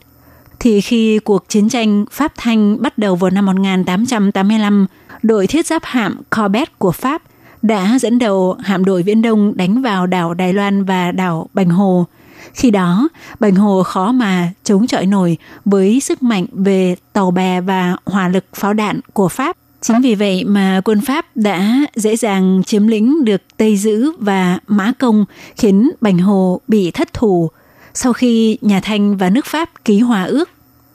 Thì khi cuộc chiến tranh Pháp Thanh bắt đầu vào năm 1885, đội thiết giáp hạm Corbett của Pháp đã dẫn đầu hạm đội Viễn Đông đánh vào đảo Đài Loan và đảo Bành Hồ – khi đó, Bành Hồ khó mà chống chọi nổi với sức mạnh về tàu bè và hỏa lực pháo đạn của Pháp. Chính vì vậy mà quân Pháp đã dễ dàng chiếm lĩnh được Tây Dữ và Mã Công, khiến Bành Hồ bị thất thủ. Sau khi nhà Thanh và nước Pháp ký hòa ước,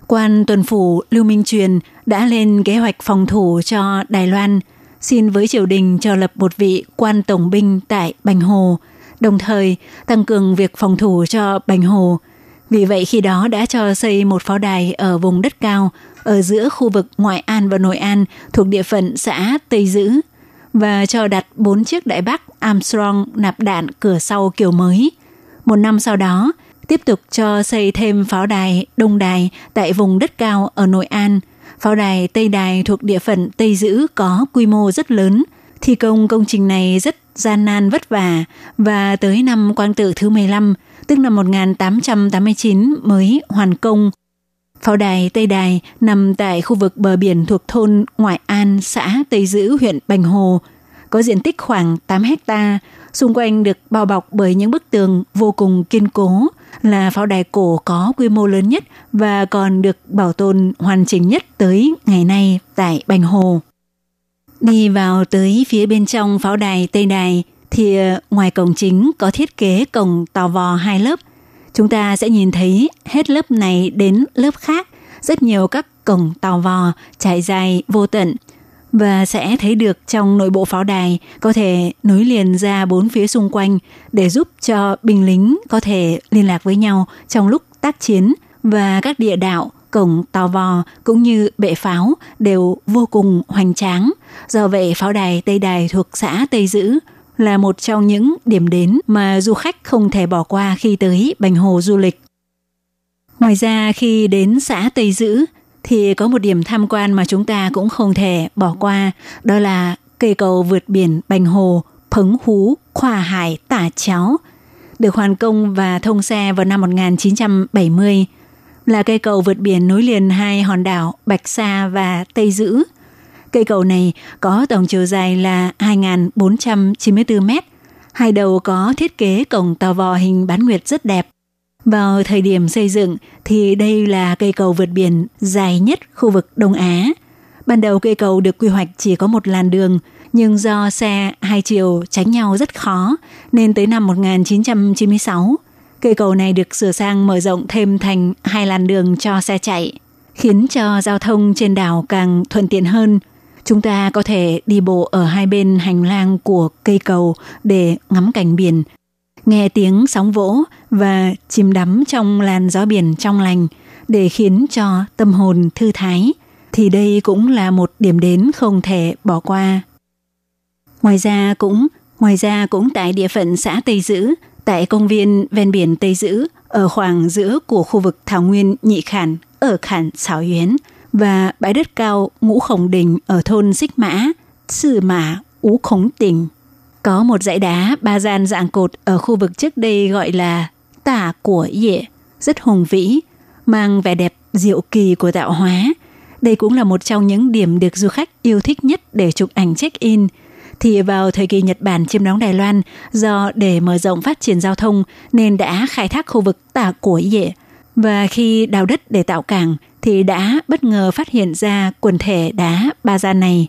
quan tuần phủ Lưu Minh Truyền đã lên kế hoạch phòng thủ cho Đài Loan, xin với triều đình cho lập một vị quan tổng binh tại Bành Hồ – đồng thời tăng cường việc phòng thủ cho Bành Hồ. Vì vậy khi đó đã cho xây một pháo đài ở vùng đất cao ở giữa khu vực Ngoại An và Nội An thuộc địa phận xã Tây Dữ và cho đặt bốn chiếc đại bác Armstrong nạp đạn cửa sau kiểu mới. Một năm sau đó, tiếp tục cho xây thêm pháo đài Đông Đài tại vùng đất cao ở Nội An. Pháo đài Tây Đài thuộc địa phận Tây Dữ có quy mô rất lớn. Thi công công trình này rất gian nan vất vả và tới năm Quang Tự thứ 15, tức năm 1889 mới hoàn công. Pháo đài Tây Đài nằm tại khu vực bờ biển thuộc thôn Ngoại An, xã Tây Dữ, huyện Bành Hồ, có diện tích khoảng 8 hecta, Xung quanh được bao bọc bởi những bức tường vô cùng kiên cố, là pháo đài cổ có quy mô lớn nhất và còn được bảo tồn hoàn chỉnh nhất tới ngày nay tại Bành Hồ. Đi vào tới phía bên trong pháo đài Tây Đài thì ờ, ngoài cổng chính có thiết kế cổng tò vò hai lớp. Chúng ta sẽ nhìn thấy hết lớp này đến lớp khác, rất nhiều các cổng tò vò trải dài vô tận. Và sẽ thấy được trong nội bộ pháo đài có thể nối liền ra bốn phía xung quanh để giúp cho binh lính có thể liên lạc với nhau trong lúc tác chiến và các địa đạo cổng tàu vò cũng như bệ pháo đều vô cùng hoành tráng. Do vậy pháo đài Tây Đài thuộc xã Tây Dữ là một trong những điểm đến mà du khách không thể bỏ qua khi tới Bành Hồ du lịch. Ngoài ra khi đến xã Tây Dữ thì có một điểm tham quan mà chúng ta cũng không thể bỏ qua, đó là cây cầu vượt biển Bành Hồ, Phấn Hú, Khoa Hải, Tả Cháo, được hoàn công và thông xe vào năm 1970, là cây cầu vượt biển nối liền hai hòn đảo Bạch Sa và Tây Dữ. Cây cầu này có tổng chiều dài là 2.494 mét, hai đầu có thiết kế cổng tàu vò hình bán nguyệt rất đẹp. Vào thời điểm xây dựng thì đây là cây cầu vượt biển dài nhất khu vực Đông Á. Ban đầu cây cầu được quy hoạch chỉ có một làn đường, nhưng do xe hai chiều tránh nhau rất khó, nên tới năm 1996, cây cầu này được sửa sang mở rộng thêm thành hai làn đường cho xe chạy, khiến cho giao thông trên đảo càng thuận tiện hơn. Chúng ta có thể đi bộ ở hai bên hành lang của cây cầu để ngắm cảnh biển, nghe tiếng sóng vỗ và chìm đắm trong làn gió biển trong lành để khiến cho tâm hồn thư thái thì đây cũng là một điểm đến không thể bỏ qua. Ngoài ra cũng ngoài ra cũng tại địa phận xã Tây Dữ, tại công viên ven biển Tây Dữ ở khoảng giữa của khu vực Thảo Nguyên Nhị Khản ở Khản Xảo Yến và bãi đất cao Ngũ Khổng Đình ở thôn Xích Mã, Sư Mã, Ú Khống tình Có một dãy đá ba gian dạng cột ở khu vực trước đây gọi là tả của dệ, rất hùng vĩ, mang vẻ đẹp diệu kỳ của tạo hóa. Đây cũng là một trong những điểm được du khách yêu thích nhất để chụp ảnh check-in. Thì vào thời kỳ Nhật Bản chiếm đóng Đài Loan, do để mở rộng phát triển giao thông nên đã khai thác khu vực tả của dệ. Và khi đào đất để tạo cảng thì đã bất ngờ phát hiện ra quần thể đá ba gian này.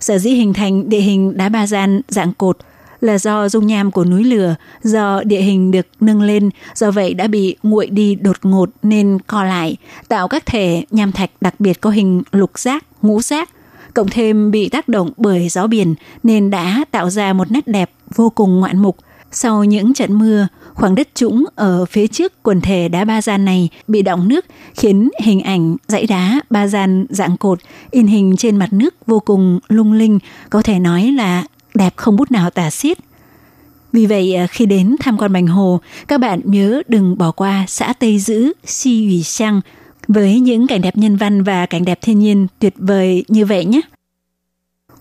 Sở dĩ hình thành địa hình đá ba gian dạng cột là do dung nham của núi lửa, do địa hình được nâng lên, do vậy đã bị nguội đi đột ngột nên co lại, tạo các thể nham thạch đặc biệt có hình lục giác, ngũ giác, cộng thêm bị tác động bởi gió biển nên đã tạo ra một nét đẹp vô cùng ngoạn mục. Sau những trận mưa, khoảng đất trũng ở phía trước quần thể đá ba gian này bị đọng nước khiến hình ảnh dãy đá ba gian dạng cột in hình trên mặt nước vô cùng lung linh, có thể nói là đẹp không bút nào tả xiết. Vì vậy à, khi đến tham quan Bành Hồ, các bạn nhớ đừng bỏ qua xã Tây Dữ, Si Ủy Sang với những cảnh đẹp nhân văn và cảnh đẹp thiên nhiên tuyệt vời như vậy nhé.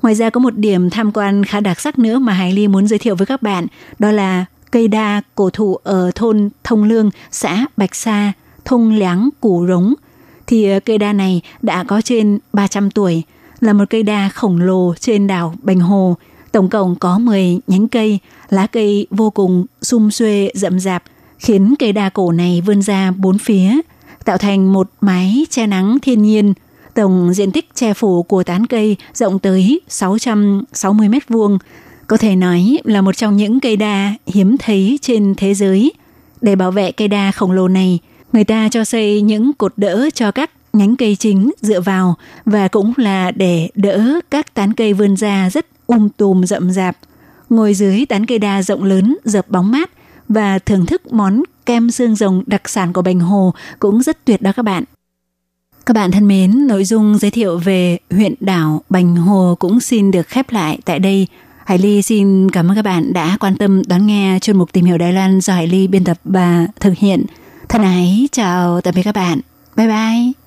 Ngoài ra có một điểm tham quan khá đặc sắc nữa mà Hải Ly muốn giới thiệu với các bạn, đó là cây đa cổ thụ ở thôn Thông Lương, xã Bạch Sa, thôn Láng, Củ Rống. Thì ờ, cây đa này đã có trên 300 tuổi, là một cây đa khổng lồ trên đảo Bành Hồ, Tổng cộng có 10 nhánh cây, lá cây vô cùng sum xuê rậm rạp, khiến cây đa cổ này vươn ra bốn phía, tạo thành một mái che nắng thiên nhiên. Tổng diện tích che phủ của tán cây rộng tới 660 mét vuông, có thể nói là một trong những cây đa hiếm thấy trên thế giới. Để bảo vệ cây đa khổng lồ này, người ta cho xây những cột đỡ cho các nhánh cây chính dựa vào và cũng là để đỡ các tán cây vươn ra rất um tùm rậm rạp, ngồi dưới tán cây đa rộng lớn dập bóng mát và thưởng thức món kem xương rồng đặc sản của Bành Hồ cũng rất tuyệt đó các bạn. Các bạn thân mến, nội dung giới thiệu về huyện đảo Bành Hồ cũng xin được khép lại tại đây. Hải Ly xin cảm ơn các bạn đã quan tâm đón nghe chuyên mục Tìm hiểu Đài Loan do Hải Ly biên tập và thực hiện. Thân ái, chào tạm biệt các bạn. Bye bye!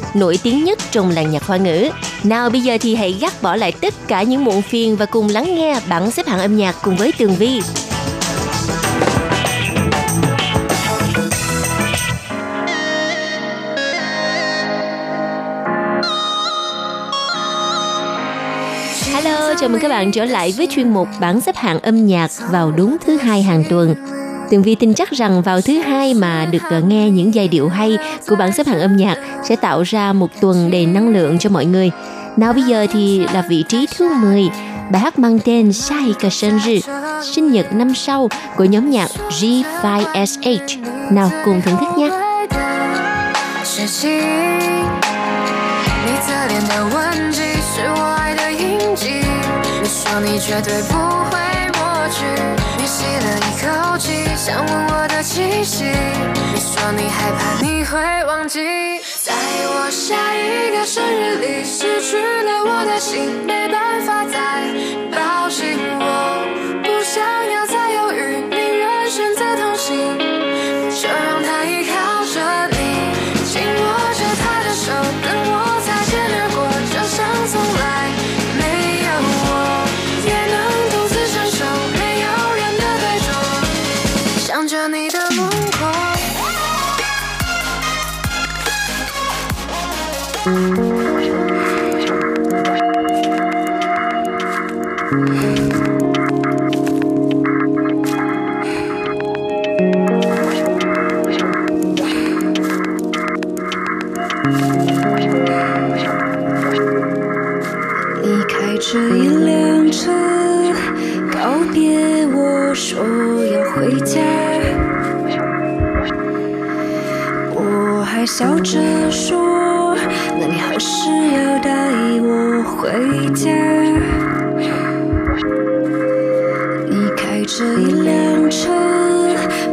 nổi tiếng nhất trong làng nhạc hoa ngữ. Nào bây giờ thì hãy gác bỏ lại tất cả những muộn phiền và cùng lắng nghe bảng xếp hạng âm nhạc cùng với Tường Vi. Hello, chào mừng các bạn trở lại với chuyên mục bảng xếp hạng âm nhạc vào đúng thứ hai hàng tuần. Tường Vi tin chắc rằng vào thứ hai mà được ờ, nghe những giai điệu hay của bảng xếp hạng âm nhạc sẽ tạo ra một tuần đầy năng lượng cho mọi người. Nào bây giờ thì là vị trí thứ 10, bài hát mang tên Sai cả sinh nhật, sinh nhật năm sau của nhóm nhạc G5SH. Nào cùng thưởng thức nhé. 事情。你侧脸的吻迹是我爱的印记，你说你绝对不会抹去，你吸了一口气， 想问我的气息，你说你害怕你会忘记，在我下一个生日里失去了我的心，没办法再抱紧我，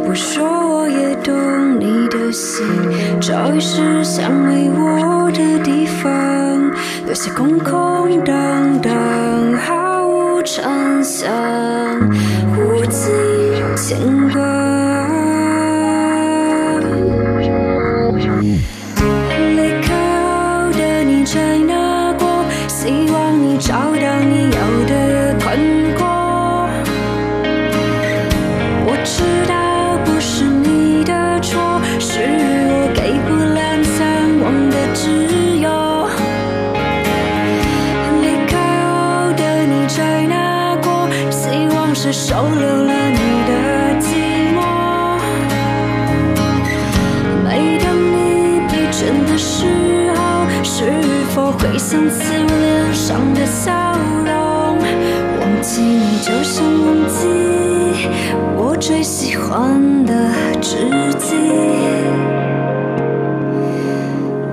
我说我也懂你的心，早已是想没我的地方，留下空空荡荡，毫无长相，想起我脸上的笑容？忘记你就像忘记我最喜欢的知己。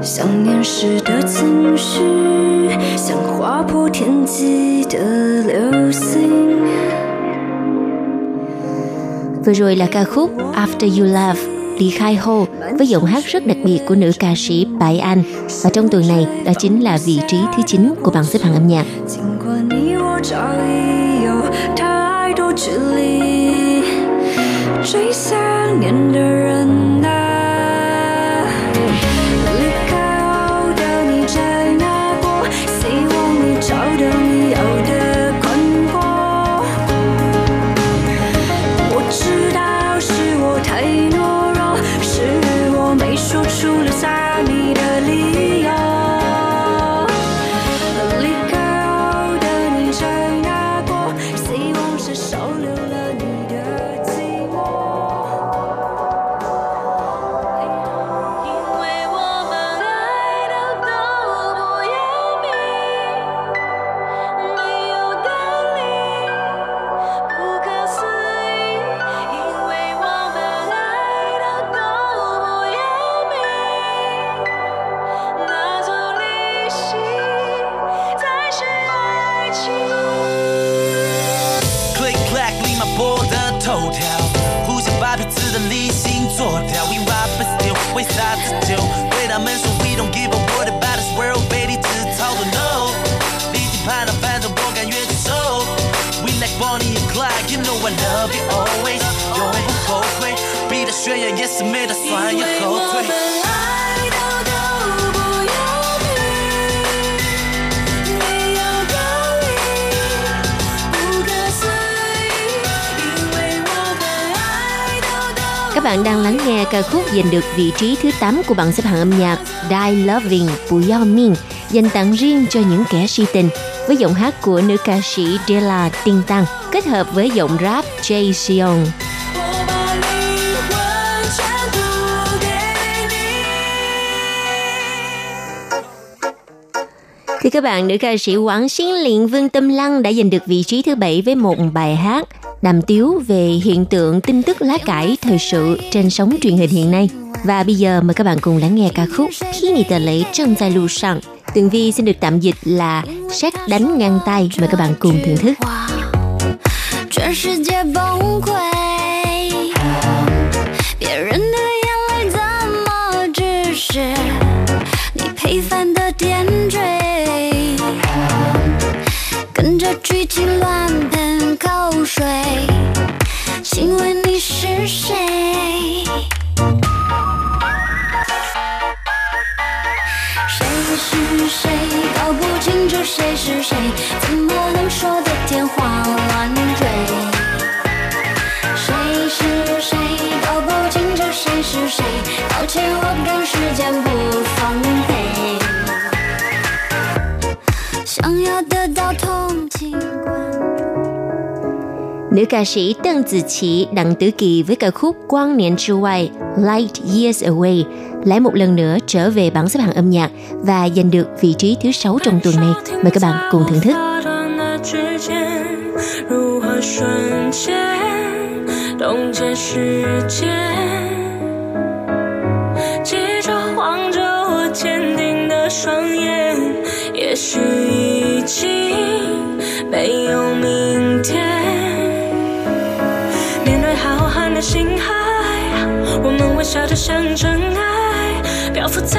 想念时的情绪，像划破天际的流星。Vừa rồi là ca khúc After You Love Ly Khai Hô với giọng hát rất đặc biệt của nữ ca sĩ Bại Anh và trong tuần này đó chính là vị trí thứ 9 của bảng xếp hạng âm nhạc. 尽管你我早已有太多距离，最想念的人 vị trí thứ 8 của bảng xếp hạng âm nhạc Die Loving của Yao Ming dành tặng riêng cho những kẻ si tình với giọng hát của nữ ca sĩ Della Tinh Tăng kết hợp với giọng rap Jay Seon. Thưa các bạn, nữ ca sĩ Quảng Xín Liện Vương Tâm Lăng đã giành được vị trí thứ bảy với một bài hát đàm tiếu về hiện tượng tin tức lá cải thời sự trên sóng truyền hình hiện nay. Và bây giờ mời các bạn cùng lắng nghe ca khúc Khi Nì Tờ Lễ Trân Giai Lưu Sang. Tường Vi xin được tạm dịch là xét đánh ngang tay. Mời các bạn cùng thưởng thức. 全世界崩溃， ca sĩ Tân Tử Chỉ Đặng Tử Kỳ với ca khúc Quang niệm之外 Light Years Away lại một lần nữa trở về bảng xếp hạng âm nhạc và giành được vị trí thứ 6 trong tuần này. Mời các bạn cùng thưởng thức. 大段的指尖如何瞬间冻结时间？记着望着我坚定的双眼，也许已经没有明天。 我们微笑着像尘埃，漂浮在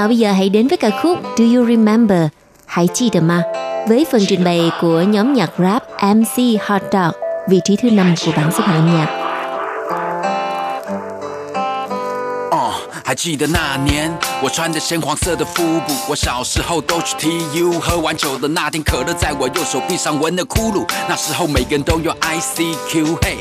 Nào bây giờ hãy đến với ca khúc Do You Remember? Hãy chi được mà? Với phần trình bày của nhóm nhạc rap MC Hot Dog, vị trí thứ 5 của bảng xếp hạng âm nhạc. 哦，还记得那年，我穿着鲜黄色的腹部，我小时候都去 TU，喝完酒的那天，可乐在我右手臂上纹了窟窿。那时候每个人都有 ICQ，嘿，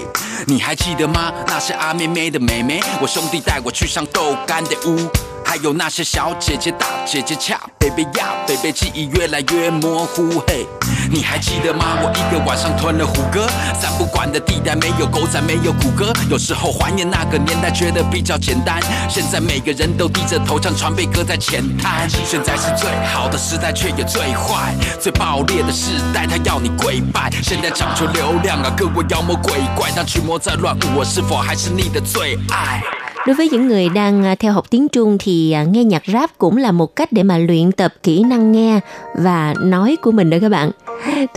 你还记得吗？那些阿妹妹的妹妹，我兄弟带我去上豆干的屋。 还有那些小姐姐、大姐姐恰，baby 呀，baby 记忆越来越模糊，嘿，你还记得吗？我一个晚上吞了虎哥，三不管的地带没有狗仔，没有谷歌，有时候怀念那个年代，觉得比较简单。现在每个人都低着头，像船被搁在浅滩。现在是最好的时代，却也最坏、最爆裂的时代，他要你跪拜。现在讲究流量啊，各位妖魔鬼怪，当驱魔在乱舞，我是否还是你的最爱？Đối với những người đang à, theo học tiếng Trung thì à, nghe nhạc rap cũng là một cách để mà luyện tập kỹ năng nghe và nói của mình đó các bạn.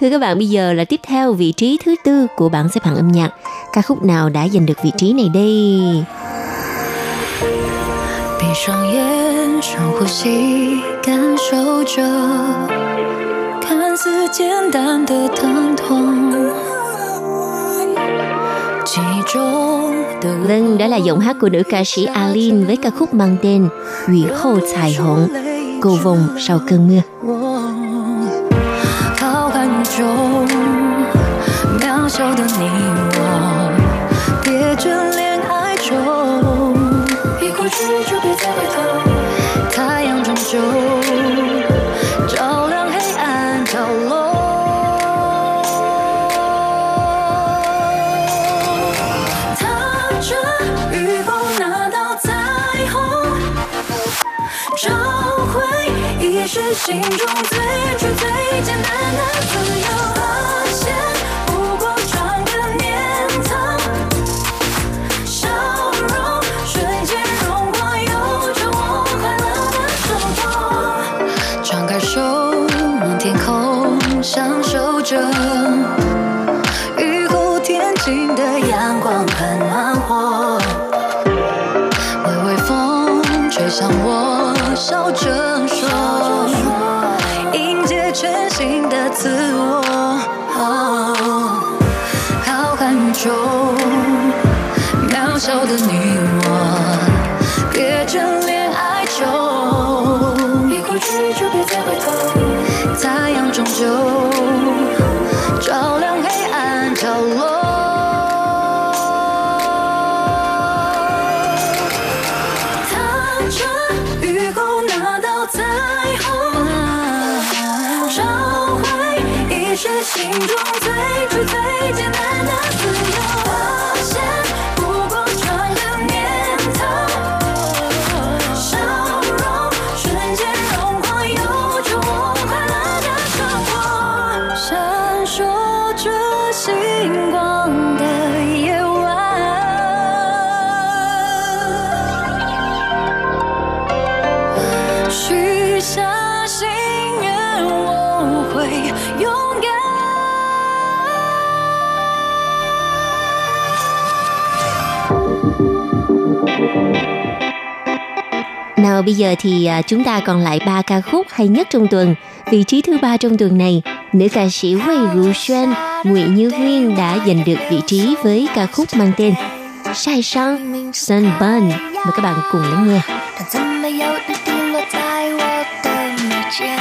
Thưa các bạn, bây giờ là tiếp theo vị trí thứ tư của bảng xếp hạng âm nhạc. Ca khúc nào đã giành được vị trí này đây? 闭上眼，深呼吸，感受着看似简单的疼痛。 Vâng, đó là giọng hát của nữ ca sĩ Alin với ca khúc mang tên Ủy Hô 彩虹, cầu vồng sau cơn mưa. Hãy subscribe 心中最初最简单的自由，Nào bây giờ thì à, chúng ta còn lại ba ca khúc hay nhất trong tuần. Vị trí thứ ba trong tuần này, nữ ca sĩ Wei Ru Xuan, Nguyễn Như Huyên đã giành được vị trí với ca khúc mang tên Sai Sang Sunburn. Mời các bạn cùng lắng nghe. 但怎么有雨滴落在我的眉间？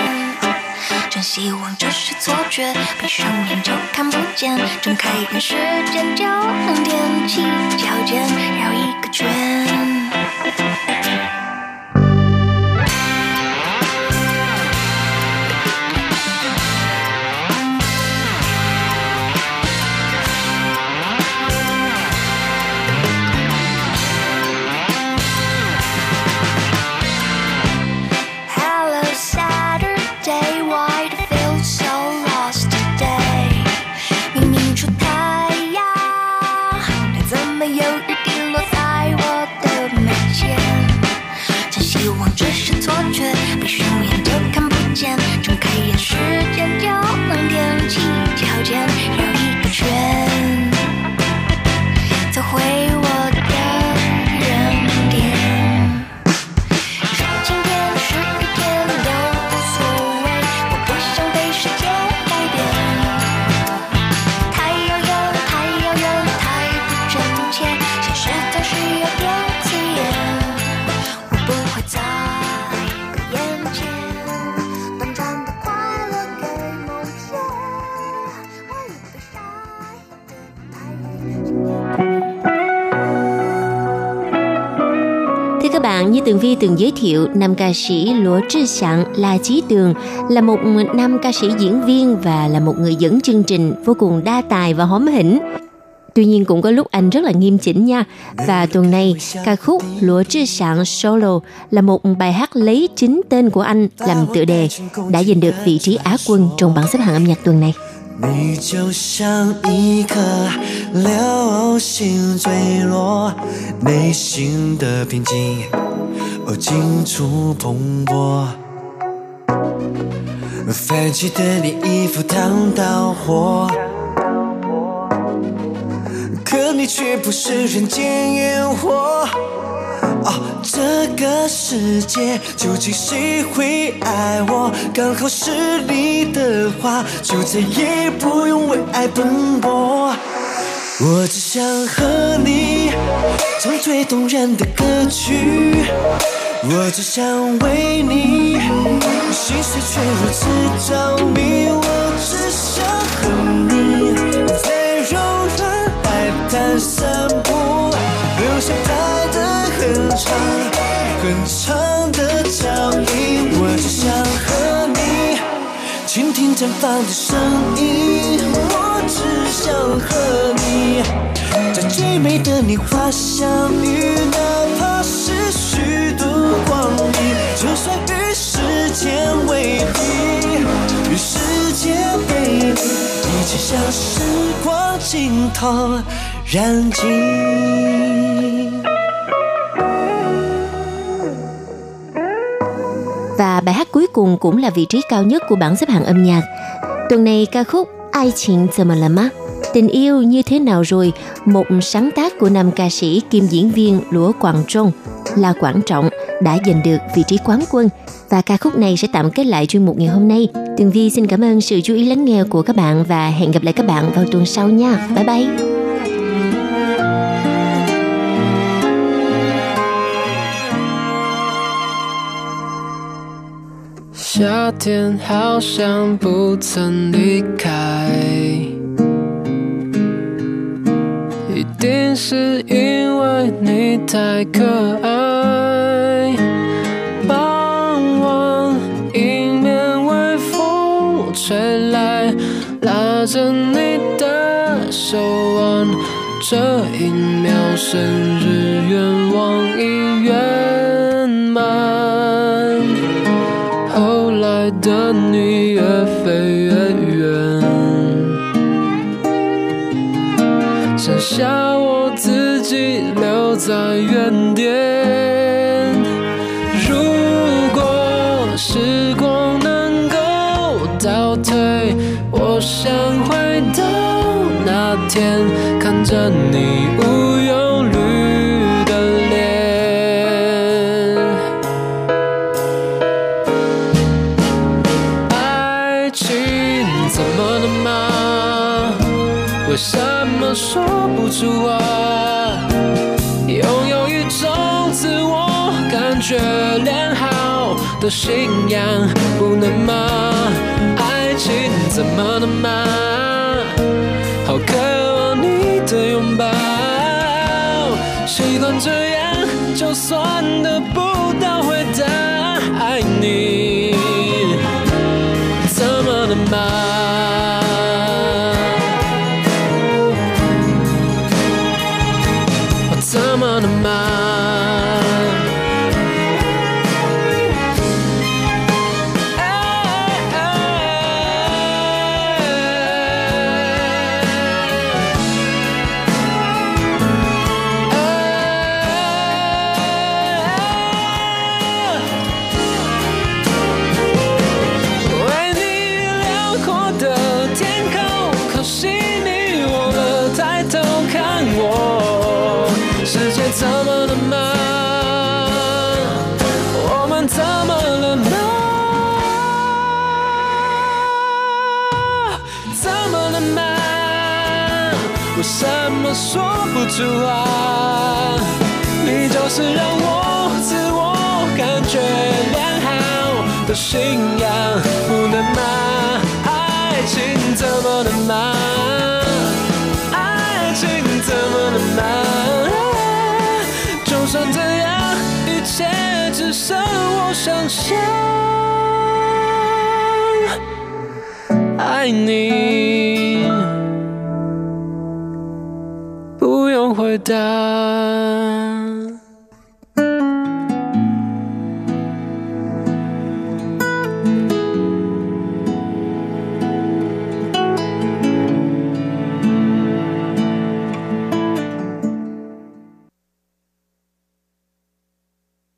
真希望这是错觉，闭上眼就看不见，睁开眼时间就能踮起脚尖绕一个圈。 Các bạn, như Tường Vi từng giới thiệu, nam ca sĩ Lúa Trư Sẵn là Chí Tường, là một nam ca sĩ diễn viên và là một người dẫn chương trình vô cùng đa tài và hóm hỉnh. Tuy nhiên cũng có lúc anh rất là nghiêm chỉnh nha. Và tuần này, ca khúc Lúa Trư Sẵn Solo là một bài hát lấy chính tên của anh làm tựa đề, đã giành được vị trí Á quân trong bảng xếp hạng âm nhạc tuần này. 你就像一颗流星坠落，内心的平静，哦，尽处蓬勃。泛起的你衣服烫到火，可你却不是人间烟火。哦，这个世界究竟谁会爱我？刚好是你的话，就再也不用为爱奔波。我只想和你唱最动人的歌曲，我只想为你心碎却如此着迷，我只想和你在柔软海滩散远方的声音，我只想和你在最美的年华相遇，哪怕是虚度光阴，就算与时间为敌，与世界为敌，一起向时光尽头燃尽。Và bài hát cuối cùng cũng là vị trí cao nhất của bảng xếp hạng âm nhạc. Tuần này ca khúc Ai chuyện giờ mà làm Tình yêu như thế nào rồi, một sáng tác của nam ca sĩ kim diễn viên lúa Quảng Trung là Quảng Trọng đã giành được vị trí quán quân. Và ca khúc này sẽ tạm kết lại chuyên mục ngày hôm nay. Tường Vi xin cảm ơn sự chú ý lắng nghe của các bạn và hẹn gặp lại các bạn vào tuần sau nha. Bye bye! 夏天好像不曾离开，一定是因为你太可爱。傍晚，迎面微风吹来，拉着你的手腕，这一秒生日愿望在原信仰，不能吗？爱情怎么能吗？好渴望你的拥抱，习惯这样，就算得不到回答，爱你。出话？你就是让我自我感觉良好的信仰，不能吗？爱情怎么能吗？爱情怎么能吗？就算这样，一切只剩我想象。爱你，Die.